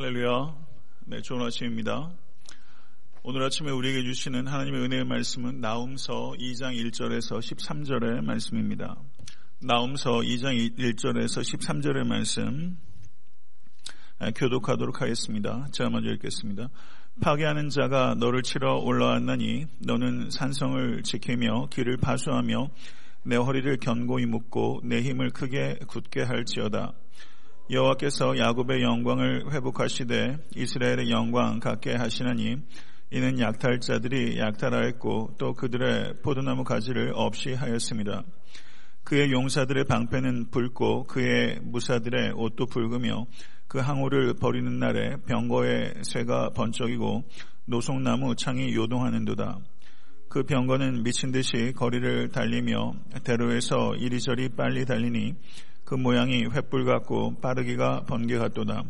할렐루야. 네, 좋은 아침입니다. 오늘 아침에 우리에게 주시는 하나님의 은혜의 말씀은 나움서 2장 1절에서 13절의 말씀입니다. 나움서 2장 1절에서 13절의 말씀 교독하도록 하겠습니다. 제가 먼저 읽겠습니다. 파괴하는 자가 너를 치러 올라왔나니 너는 산성을 지키며 길을 파수하며 내 허리를 견고히 묶고 내 힘을 크게 굳게 할지어다. 여호와께서 야곱의 영광을 회복하시되 이스라엘의 영광 갖게 하시나니 이는 약탈자들이 약탈하였고 또 그들의 포도나무 가지를 없이 하였습니다. 그의 용사들의 방패는 붉고 그의 무사들의 옷도 붉으며 그 항우를 버리는 날에 병거의 쇠가 번쩍이고 노송나무 창이 요동하는도다. 그 병거는 미친 듯이 거리를 달리며 대로에서 이리저리 빨리 달리니 그 모양이 횃불 같고 빠르기가 번개 같도다.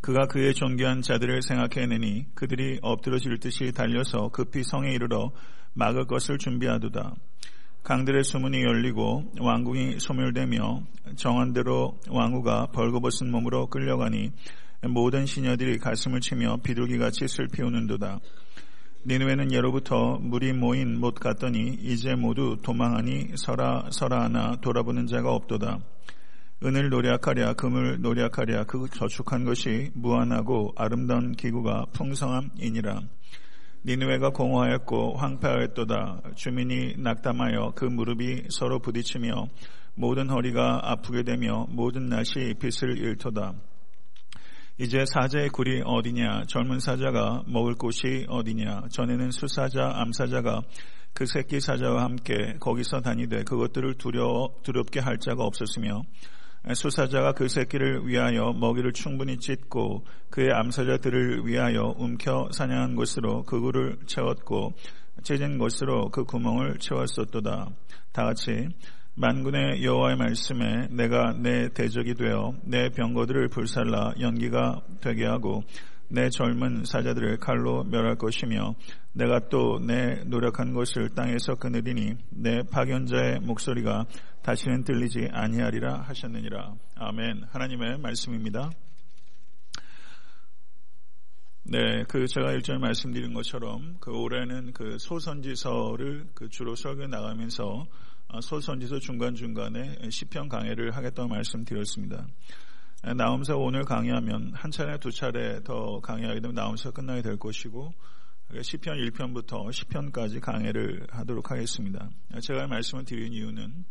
그가 그의 존귀한 자들을 생각해내니 그들이 엎드러질 듯이 달려서 급히 성에 이르러 막을 것을 준비하도다. 강들의 수문이 열리고 왕궁이 소멸되며 정한대로 왕후가 벌거벗은 몸으로 끌려가니 모든 시녀들이 가슴을 치며 비둘기같이 슬피 우는도다. 니누에는 예로부터 물이 모인 못 같더니 이제 모두 도망하니 서라 서라 하나 돌아보는 자가 없도다. 은을 노력하랴 금을 노력하랴 그 저축한 것이 무한하고 아름다운 기구가 풍성함이니라. 니누에가 공허하였고 황폐하였도다. 주민이 낙담하여 그 무릎이 서로 부딪히며 모든 허리가 아프게 되며 모든 낯이 빛을 잃도다. 이제 사자의 굴이 어디냐? 젊은 사자가 먹을 곳이 어디냐? 전에는 수사자, 암사자가 그 새끼 사자와 함께 거기서 다니되 그것들을 두려, 두렵게 할 자가 없었으며 수사자가 그 새끼를 위하여 먹이를 충분히 찢고 그의 암사자들을 위하여 움켜 사냥한 것으로 그 굴을 채웠고 찢은 것으로 그 구멍을 채웠었도다. 다 같이 만군의 여호와의 말씀에 내가 내 대적이 되어 내 병거들을 불살라 연기가 되게 하고 내 젊은 사자들을 칼로 멸할 것이며 내가 또 내 노력한 것을 땅에서 끊으리니 내 파견자의 목소리가 다시는 들리지 아니하리라 하셨느니라. 아멘. 하나님의 말씀입니다. 네, 그 제가 일전에 말씀드린 것처럼 그 올해는 그 소선지서를 그 주로 설교 나가면서 아, 소선지서 중간중간에 시편 강해를 하겠다고 말씀드렸습니다. 나움서 오늘 강의하면 한 차례 두 차례 더 강의하게 되면 나움서 끝나게 될 것이고 시편 1편부터 10편까지 강해를 하도록 하겠습니다. 제가 말씀을 드린 이유는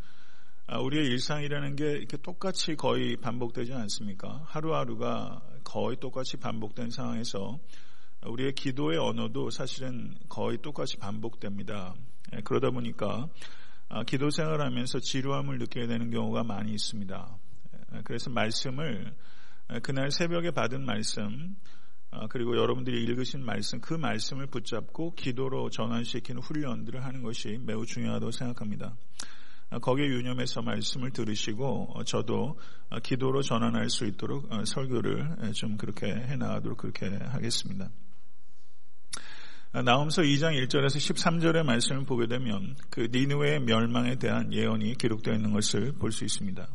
아, 우리의 일상이라는 게 이렇게 똑같이 거의 반복되지 않습니까? 하루하루가 거의 똑같이 반복된 상황에서 우리의 기도의 언어도 사실은 거의 똑같이 반복됩니다. 그러다 보니까 아, 기도 생활하면서 지루함을 느끼게 되는 경우가 많이 있습니다. 그래서 말씀을 그날 새벽에 받은 말씀 아, 그리고 여러분들이 읽으신 말씀 그 말씀을 붙잡고 기도로 전환시키는 훈련들을 하는 것이 매우 중요하다고 생각합니다. 아, 거기에 유념해서 말씀을 들으시고 어, 저도 기도로 전환할 수 있도록 어, 설교를 좀 그렇게 해나가도록 그렇게 하겠습니다. 아, 나움서 2장 1절에서 13절의 말씀을 보게 되면 그 니누의 멸망에 대한 예언이 기록되어 있는 것을 볼 수 있습니다.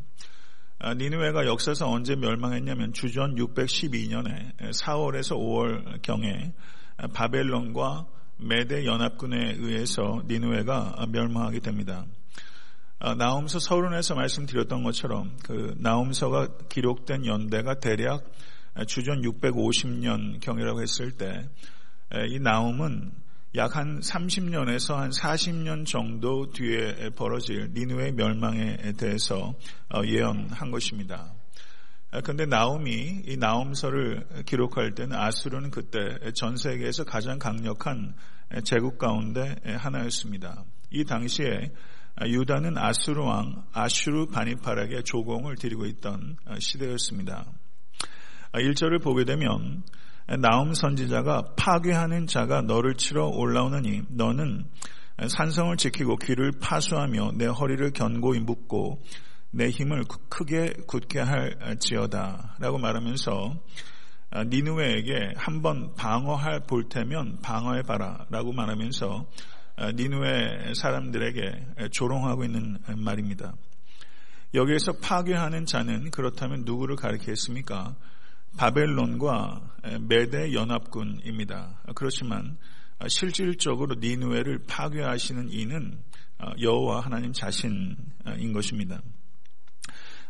아, 니누웨가 역사에서 언제 멸망했냐면 주전 612년에 4월에서 5월 경에 바벨론과 메대 연합군에 의해서 니누웨가 멸망하게 됩니다. 아, 나움서 서론에서 말씀드렸던 것처럼 그 나움서가 기록된 연대가 대략 주전 650년 경이라고 했을 때 이 나움은 약 한 30년에서 한 40년 정도 뒤에 벌어질 니누의 멸망에 대해서 어, 예언한 것입니다. 그런데 나움이 이 나움서를 기록할 때는 아수르는 그때 전 세계에서 가장 강력한 제국 가운데 하나였습니다. 이 당시에 유다는 아수르 왕 아슈르 바니팔에게 조공을 드리고 있던 시대였습니다. 1절을 보게 되면 나움 선지자가 파괴하는 자가 너를 치러 올라오느니 너는 산성을 지키고 귀를 파수하며 내 허리를 견고히 묶고 내 힘을 크게 굳게 할지어다 라고 말하면서 니누에에게 한번 방어할 볼 테면 방어해 봐라 라고 말하면서 니누에 사람들에게 조롱하고 있는 말입니다. 여기에서 파괴하는 자는 그렇다면 누구를 가리키겠습니까? 바벨론과 메대 연합군입니다. 그렇지만 실질적으로 니누에를 파괴하시는 이는 여호와 하나님 자신인 것입니다.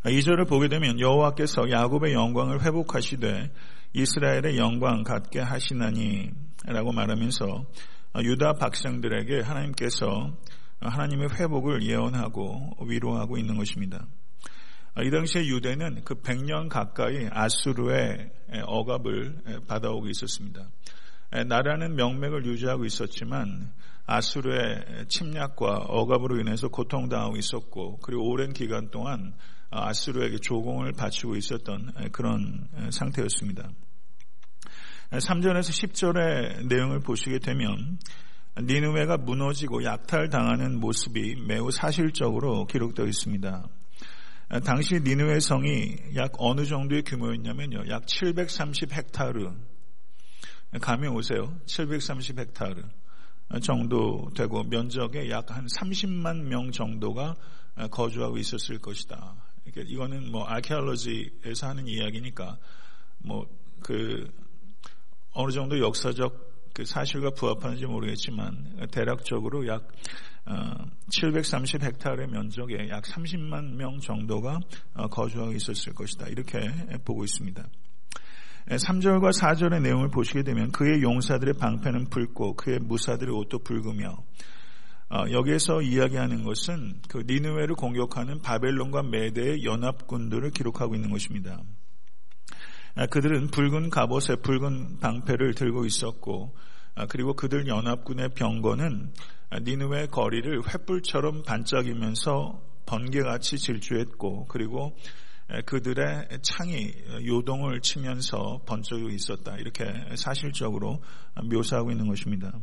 이 절을 보게 되면 여호와께서 야곱의 영광을 회복하시되 이스라엘의 영광 갖게 하시나니 라고 말하면서 유다 백성들에게 하나님께서 하나님의 회복을 예언하고 위로하고 있는 것입니다. 이 당시에 유대는 그 100년 가까이 아수르의 억압을 받아오고 있었습니다. 나라는 명맥을 유지하고 있었지만 아수르의 침략과 억압으로 인해서 고통당하고 있었고 그리고 오랜 기간 동안 아수르에게 조공을 바치고 있었던 그런 상태였습니다. 3절에서 10절의 내용을 보시게 되면 니누웨가 무너지고 약탈당하는 모습이 매우 사실적으로 기록되어 있습니다. 당시 니누웨 성이 약 어느 정도의 규모였냐면요. 약 730 헥타르. 감이 오세요. 730 헥타르 정도 되고 면적의 약 한 30만 명 정도가 거주하고 있었을 것이다. 이거는 뭐 아케올로지에서 하는 이야기니까 뭐 그 어느 정도 역사적 그 사실과 부합하는지 모르겠지만 대략적으로 약 730 어, 헥타르의 면적에 약 30만 명 정도가 어, 거주하고 있었을 것이다. 이렇게 보고 있습니다. 3절과 4절의 내용을 보시게 되면 그의 용사들의 방패는 붉고 그의 무사들의 옷도 붉으며 어, 여기에서 이야기하는 것은 그 니누웨를 공격하는 바벨론과 메대의 연합군들을 기록하고 있는 것입니다. 아, 그들은 붉은 갑옷에 붉은 방패를 들고 있었고 아, 그리고 그들 연합군의 병거는 니누웨 거리를 횃불처럼 반짝이면서 번개같이 질주했고 그리고 그들의 창이 요동을 치면서 번쩍이고 있었다. 이렇게 사실적으로 묘사하고 있는 것입니다.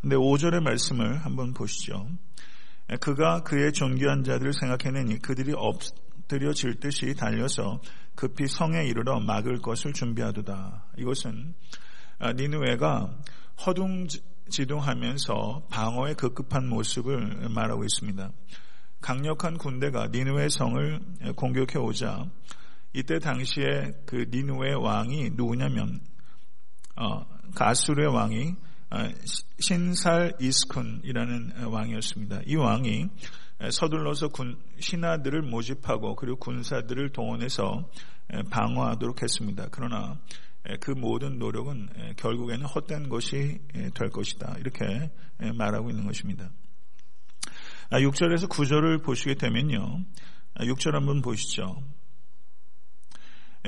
근데 5절의 말씀을 한번 보시죠. 그가 그의 존귀한 자들을 생각해내니 그들이 엎드려질 듯이 달려서 급히 성에 이르러 막을 것을 준비하도다. 이것은 니누에가 허둥 지둥하면서 방어에 급급한 모습을 말하고 있습니다. 강력한 군대가 니누의 성을 공격해 오자 이때 당시에 그 니누의 왕이 누구냐면 어, 가수르의 왕이 아, 신살 이스쿤이라는 왕이었습니다. 이 왕이 서둘러서 군, 신하들을 모집하고 그리고 군사들을 동원해서 방어하도록 했습니다. 그러나 그 모든 노력은 결국에는 헛된 것이 될 것이다. 이렇게 말하고 있는 것입니다. 6절에서 아, 9절을 보시게 되면요. 6절 아, 한번 보시죠.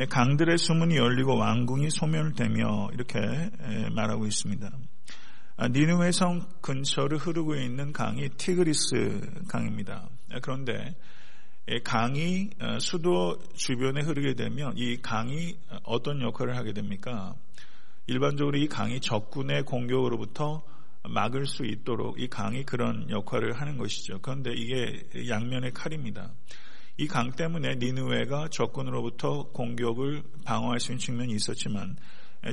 강들의 수문이 열리고 왕궁이 소멸되며 이렇게 말하고 있습니다. 아, 니누의 성 근처를 흐르고 있는 강이 티그리스 강입니다. 아, 그런데 강이 어, 수도 주변에 흐르게 되면 이 강이 어떤 역할을 하게 됩니까? 일반적으로 이 강이 적군의 공격으로부터 막을 수 있도록 이 강이 그런 역할을 하는 것이죠. 그런데 이게 양면의 칼입니다. 이 강 때문에 니누웨가 적군으로부터 공격을 방어할 수 있는 측면이 있었지만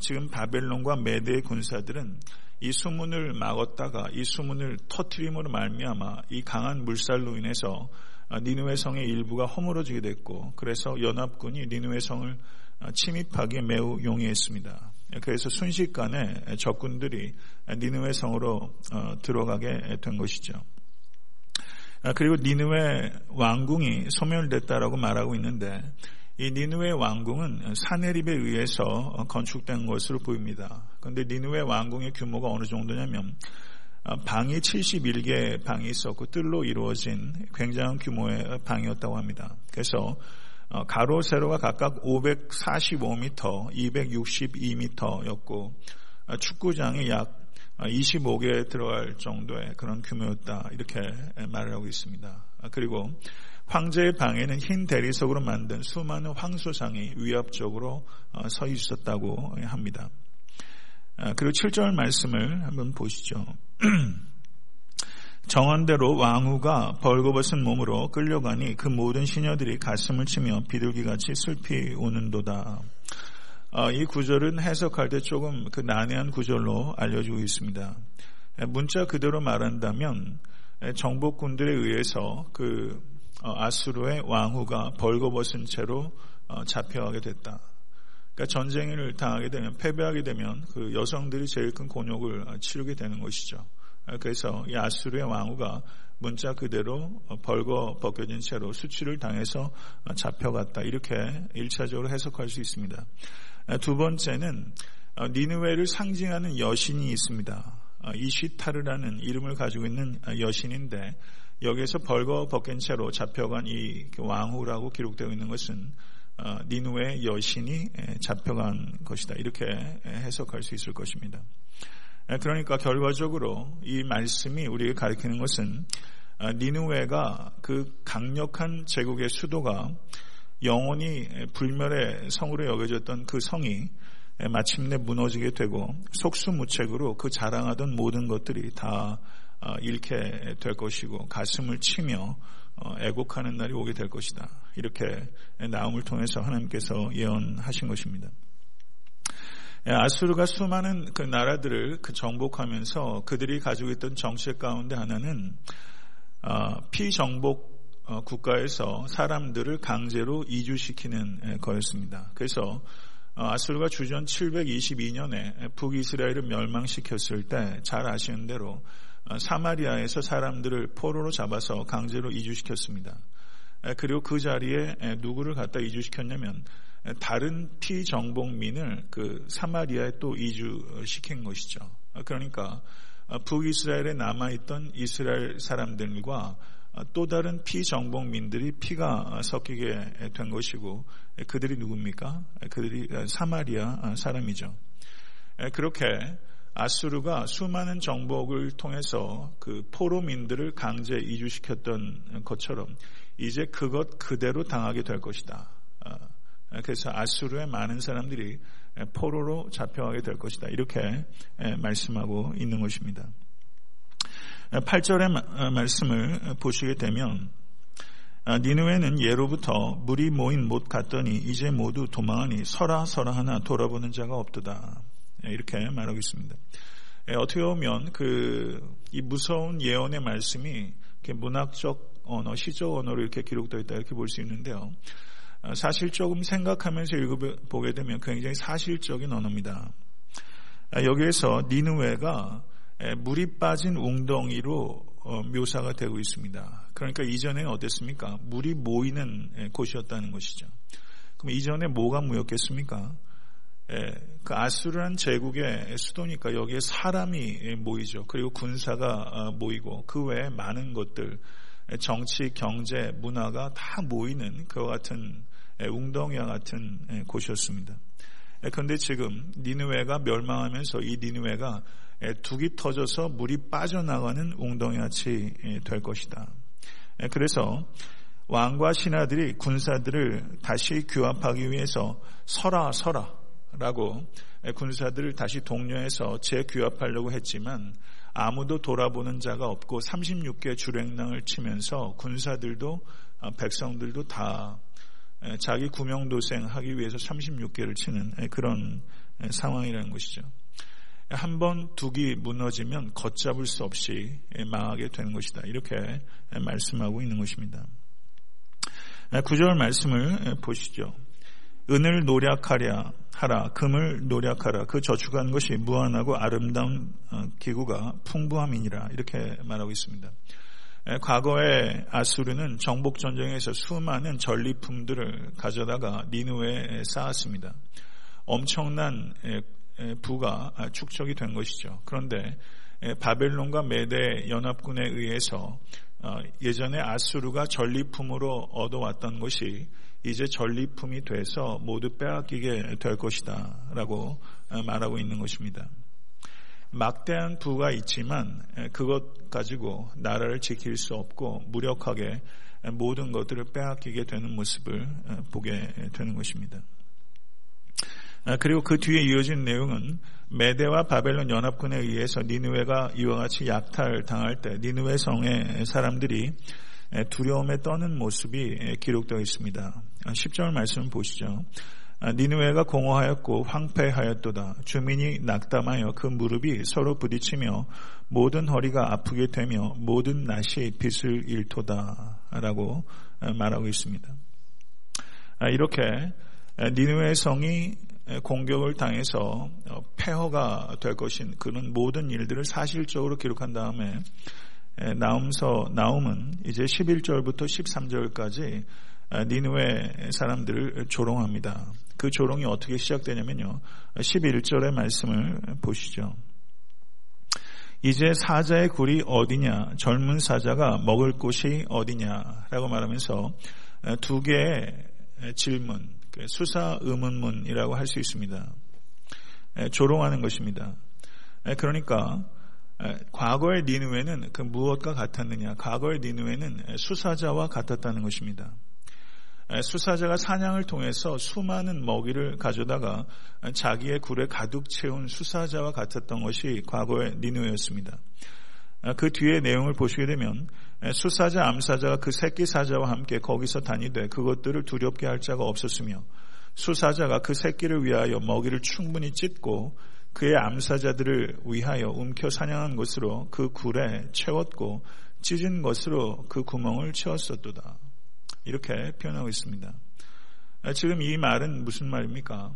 지금 바벨론과 메대의 군사들은 이 수문을 막았다가 이 수문을 터트림으로 말미암아 이 강한 물살로 인해서 니누의 성의 일부가 허물어지게 됐고 그래서 연합군이 니누의 성을 침입하기에 매우 용이했습니다. 그래서 순식간에 적군들이 니누의 성으로 어, 들어가게 된 것이죠. 그리고 니누의 왕궁이 소멸됐다라고 말하고 있는데 이 니누의 왕궁은 사내립에 의해서 건축된 것으로 보입니다. 그런데 니누의 왕궁의 규모가 어느 정도냐면 어, 방이 71개 방이 있었고 뜰로 이루어진 굉장한 규모의 방이었다고 합니다. 그래서 어, 가로 세로가 각각 545m, 262m였고 어, 축구장이 약 25개 들어갈 정도의 그런 규모였다 이렇게 말을 하고 있습니다. 그리고 황제의 방에는 흰 대리석으로 만든 수많은 황소상이 위압적으로 어, 서 있었다고 합니다. 아, 그리고 7절 말씀을 한번 보시죠. 정원대로 왕후가 벌거벗은 몸으로 끌려가니 그 모든 시녀들이 가슴을 치며 비둘기같이 슬피 우는도다. 아, 이 구절은 해석할 때 조금 그 난해한 구절로 알려지고 있습니다. 문자 그대로 말한다면 정복군들에 의해서 그 어, 아수르의 왕후가 벌거벗은 채로 어, 잡혀가게 됐다. 그러니까 전쟁을 당하게 되면 패배하게 되면 그 여성들이 제일 큰 곤욕을 치르게 되는 것이죠. 그래서 이 아수르의 왕후가 문자 그대로 벌거 벗겨진 채로 수치를 당해서 잡혀갔다. 이렇게 1차적으로 해석할 수 있습니다. 두 번째는 니느웨를 상징하는 여신이 있습니다. 이시타르라는 이름을 가지고 있는 여신인데 여기에서 벌거 벗긴 채로 잡혀간 이 왕후라고 기록되어 있는 것은 니누의 여신이 잡혀간 것이다. 이렇게 해석할 수 있을 것입니다. 그러니까 결과적으로 이 말씀이 우리에게 가리키는 것은 니누웨가 그 강력한 제국의 수도가 영원히 불멸의 성으로 여겨졌던 그 성이 마침내 무너지게 되고 속수무책으로 그 자랑하던 모든 것들이 다 잃게 될 것이고 가슴을 치며 애곡하는 날이 오게 될 것이다. 이렇게 나움을 통해서 하나님께서 예언하신 것입니다. 예, 아수르가 수많은 그 나라들을 그 정복하면서 그들이 가지고 있던 정책 가운데 하나는 어, 피정복 어, 국가에서 사람들을 강제로 이주시키는 예, 거였습니다. 그래서 어, 아수르가 주전 722년에 북이스라엘을 멸망시켰을 때 잘 아시는 대로 사마리아에서 사람들을 포로로 잡아서 강제로 이주시켰습니다. 그리고 그 자리에 누구를 갖다 이주시켰냐면 다른 피정복민을 그 사마리아에 또 이주시킨 것이죠. 그러니까 북이스라엘에 남아있던 이스라엘 사람들과 또 다른 피정복민들이 피가 섞이게 된 것이고 그들이 누굽니까? 그들이 사마리아 사람이죠. 그렇게 아수르가 수많은 정복을 통해서 그 포로민들을 강제 이주시켰던 것처럼 이제 그것 그대로 당하게 될 것이다. 그래서 아수르의 많은 사람들이 포로로 잡혀가게 될 것이다. 이렇게 말씀하고 있는 것입니다. 8절의 말씀을 보시게 되면 아, 니누에는 예로부터 물이 모인 못 갔더니 이제 모두 도망하니 서라 서라 하나 돌아보는 자가 없도다. 이렇게 말하고 있습니다. 어떻게 보면 그 이 무서운 예언의 말씀이 문학적 언어, 시적 언어로 이렇게 기록되어 있다 이렇게 볼 수 있는데요. 어, 사실 조금 생각하면서 읽어보게 되면 굉장히 사실적인 언어입니다. 아, 여기에서 니누웨가 물이 빠진 웅덩이로 어, 묘사가 되고 있습니다. 그러니까 이전에 어땠습니까? 물이 모이는 곳이었다는 것이죠. 그럼 이전에 뭐가 모였겠습니까? 그 아수르란 제국의 수도니까 여기에 사람이 모이죠. 그리고 군사가 어, 모이고 그 외에 많은 것들 정치, 경제, 문화가 다 모이는 그와 같은 웅덩이와 같은 곳이었습니다. 그런데 지금 니누웨가 멸망하면서 이 니누웨가 둑이 터져서 물이 빠져나가는 웅덩이같이 될 것이다. 그래서 왕과 신하들이 군사들을 다시 규합하기 위해서 서라 서라 라고 군사들을 다시 독려해서 재규합하려고 했지만 아무도 돌아보는 자가 없고 36개 주랭랑을 치면서 군사들도 어, 백성들도 다 자기 구명도생 하기 위해서 36개를 치는 그런 상황이라는 것이죠. 한 번 둑이 무너지면 걷잡을 수 없이 망하게 되는 것이다. 이렇게 말씀하고 있는 것입니다. 구절 말씀을 보시죠. 은을 노력하랴 하라 금을 노력하라 그 저축한 것이 무한하고 아름다운 어, 기구가 풍부함이니라 이렇게 말하고 있습니다. 과거에 아수르는 정복 전쟁에서 수많은 전리품들을 가져다가 니누에 쌓았습니다. 엄청난 부가 축적이 된 것이죠. 그런데 바벨론과 메대 연합군에 의해서 어, 예전에 아수르가 전리품으로 얻어왔던 것이 이제 전리품이 돼서 모두 빼앗기게 될 것이다 라고 어, 말하고 있는 것입니다. 막대한 부가 있지만 그것 가지고 나라를 지킬 수 없고 무력하게 모든 것들을 빼앗기게 되는 모습을 어, 보게 되는 것입니다. 아, 그리고 그 뒤에 이어진 내용은 메대와 바벨론 연합군에 의해서 니누웨가 이와 같이 약탈 당할 때 니누웨 성의 사람들이 두려움에 떠는 모습이 기록되어 있습니다. 10절 아, 말씀 보시죠. 아, 니누웨가 공허하였고 황폐하였도다. 주민이 낙담하여 그 무릎이 서로 부딪히며 모든 허리가 아프게 되며 모든 낫이 빛을 잃도다. 라고 말하고 있습니다. 이렇게 니누웨 성이 공격을 당해서 폐허가 될 것인 그런 모든 일들을 사실적으로 기록한 다음에 나움서 나움은 이제 11절부터 13절까지 니누의 사람들을 조롱합니다. 그 조롱이 어떻게 시작되냐면요. 11절의 말씀을 보시죠. 이제 사자의 굴이 어디냐? 젊은 사자가 먹을 곳이 어디냐? 라고 말하면서 두 개의 질문, 그 수사 의문문이라고 할 수 있습니다. 조롱하는 것입니다. 그러니까 과거의 니누에는 그 무엇과 같았느냐? 과거의 니누에는 수사자와 같았다는 것입니다. 수사자가 사냥을 통해서 수많은 먹이를 가져다가 자기의 굴에 가득 채운 수사자와 같았던 것이 과거의 니누였습니다. 그 뒤에 내용을 보시게 되면 수사자, 암사자가 그 새끼 사자와 함께 거기서 다니되 그것들을 두렵게 할 자가 없었으며 수사자가 그 새끼를 위하여 먹이를 충분히 찢고 그의 암사자들을 위하여 움켜 사냥한 것으로 그 굴에 채웠고 찢은 것으로 그 구멍을 채웠었도다. 이렇게 표현하고 있습니다. 지금 이 말은 무슨 말입니까?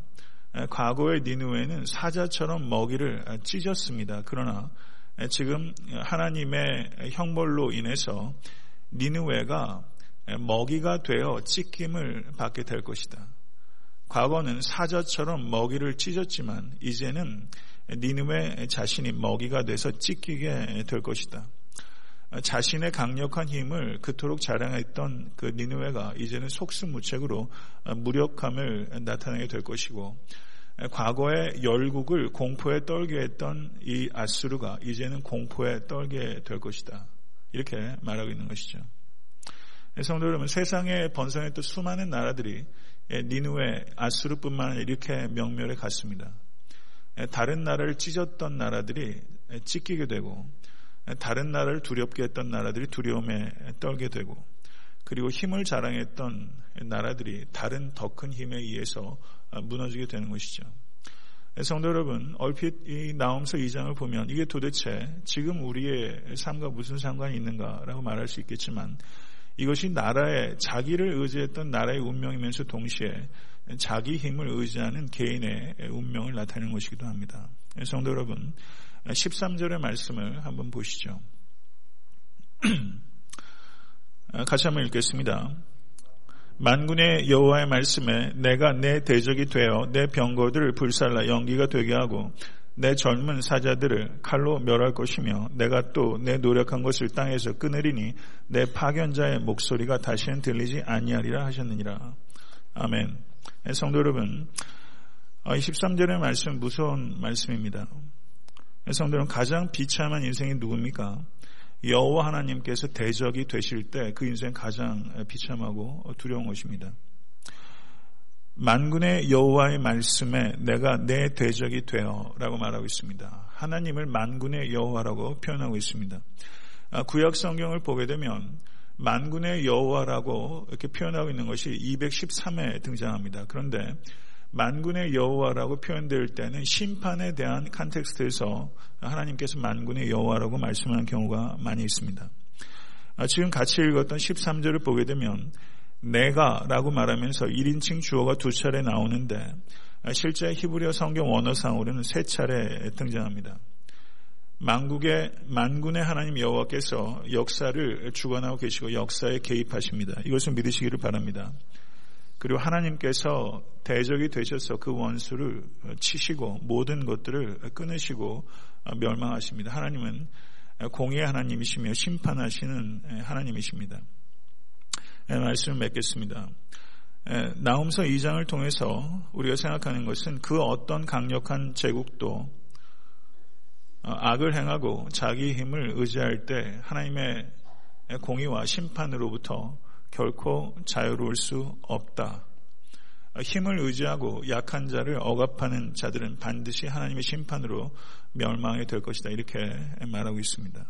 과거의 니누에는 사자처럼 먹이를 찢었습니다. 그러나 지금 하나님의 형벌로 인해서 니누웨가 먹이가 되어 찢김을 받게 될 것이다. 과거는 사자처럼 먹이를 찢었지만 이제는 니누웨 자신이 먹이가 돼서 찢기게 될 것이다. 자신의 강력한 힘을 그토록 자랑했던 그 니누웨가 이제는 속수무책으로 무력함을 나타내게 될 것이고 과거의 열국을 공포에 떨게 했던 이 아수르가 이제는 공포에 떨게 될 것이다. 이렇게 말하고 있는 것이죠. 성도 여러분, 세상에 번성했던 수많은 나라들이 니누에 아수르뿐만 아니라 이렇게 명멸해 갔습니다. 다른 나라를 찢었던 나라들이 찢기게 되고 다른 나라를 두렵게 했던 나라들이 두려움에 떨게 되고 그리고 힘을 자랑했던 나라들이 다른 더 큰 힘에 의해서 무너지게 되는 것이죠. 성도 여러분, 얼핏 이 나움서 2장을 보면 이게 도대체 지금 우리의 삶과 무슨 상관이 있는가라고 말할 수 있겠지만 이것이 나라의 자기를 의지했던 나라의 운명이면서 동시에 자기 힘을 의지하는 개인의 운명을 나타내는 것이기도 합니다. 성도 여러분, 13절의 말씀을 한번 보시죠. 같이 한번 읽겠습니다. 만군의 여호와의 말씀에 내가 내 대적이 되어 내 병거들을 불살라 연기가 되게 하고 내 젊은 사자들을 칼로 멸할 것이며 내가 또 내 노력한 것을 땅에서 끊으리니 내 파견자의 목소리가 다시는 들리지 아니하리라 하셨느니라. 아멘. 성도 여러분, 13절의 말씀 무서운 말씀입니다. 성도 여러분 가장 비참한 인생이 누굽니까? 여호와 하나님께서 대적이 되실 때 그 인생 가장 비참하고 두려운 것입니다. 만군의 여호와의 말씀에 내가 내 대적이 되어라고 말하고 있습니다. 하나님을 만군의 여호와라고 표현하고 있습니다. 아, 구약 성경을 보게 되면 만군의 여호와라고 이렇게 표현하고 있는 것이 213회 등장합니다. 그런데 만군의 여호와라고 표현될 때는 심판에 대한 컨텍스트에서 하나님께서 만군의 여호와라고 말씀하는 경우가 많이 있습니다. 아, 지금 같이 읽었던 13절을 보게 되면 내가라고 말하면서 1인칭 주어가 두 차례 나오는데 아, 실제 히브리어 성경 원어상으로는 세 차례 등장합니다. 만국의 만군의 하나님 여호와께서 역사를 주관하고 계시고 역사에 개입하십니다. 이것을 믿으시기를 바랍니다. 그리고 하나님께서 대적이 되셔서 그 원수를 치시고 모든 것들을 끊으시고 멸망하십니다. 하나님은 공의의 하나님이시며 심판하시는 하나님이십니다. 말씀을 맺겠습니다. 나움서 2장을 통해서 우리가 생각하는 것은 그 어떤 강력한 제국도 악을 행하고 자기 힘을 의지할 때 하나님의 공의와 심판으로부터 결코 자유로울 수 없다. 힘을 의지하고 약한 자를 억압하는 자들은 반드시 하나님의 심판으로 멸망이 될 것이다. 이렇게 말하고 있습니다.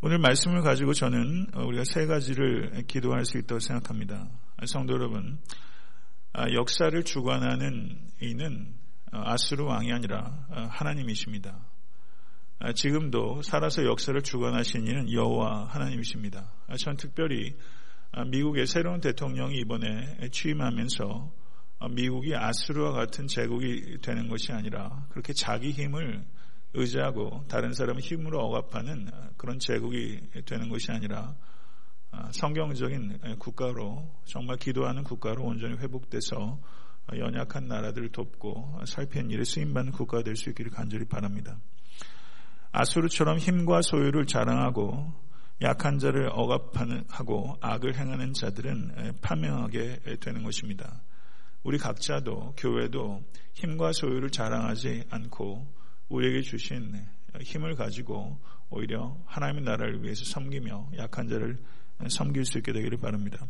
오늘 말씀을 가지고 저는 우리가 세 가지를 기도할 수 있다고 생각합니다. 성도 여러분, 역사를 주관하는 이는 아수르 왕이 아니라 하나님이십니다. 지금도 살아서 역사를 주관하신 이는 여호와 하나님이십니다. 전 특별히 미국의 새로운 대통령이 이번에 취임하면서 미국이 아수르와 같은 제국이 되는 것이 아니라 그렇게 자기 힘을 의지하고 다른 사람의 힘으로 억압하는 그런 제국이 되는 것이 아니라 성경적인 국가로 정말 기도하는 국가로 온전히 회복돼서 연약한 나라들을 돕고 살피는 일에 쓰임받는 국가가 될 수 있기를 간절히 바랍니다. 아수르처럼 힘과 소유를 자랑하고 약한 자를 억압하고 악을 행하는 자들은 파멸하게 되는 것입니다. 우리 각자도 교회도 힘과 소유를 자랑하지 않고 우리에게 주신 힘을 가지고 오히려 하나님의 나라를 위해서 섬기며 약한 자를 섬길 수 있게 되기를 바랍니다.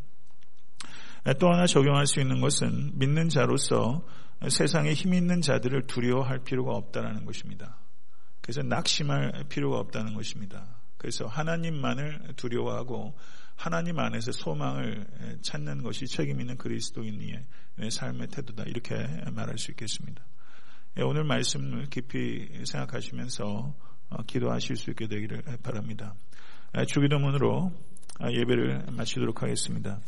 또 하나 적용할 수 있는 것은 믿는 자로서 세상에 힘 있는 자들을 두려워할 필요가 없다는 것입니다. 그래서 낙심할 필요가 없다는 것입니다. 그래서 하나님만을 두려워하고 하나님 안에서 소망을 찾는 것이 책임 있는 그리스도인의 삶의 태도다. 이렇게 말할 수 있겠습니다. 예, 오늘 말씀을 깊이 생각하시면서 어, 기도하실 수 있게 되기를 바랍니다. 주기도문으로 예배를 마치도록 하겠습니다.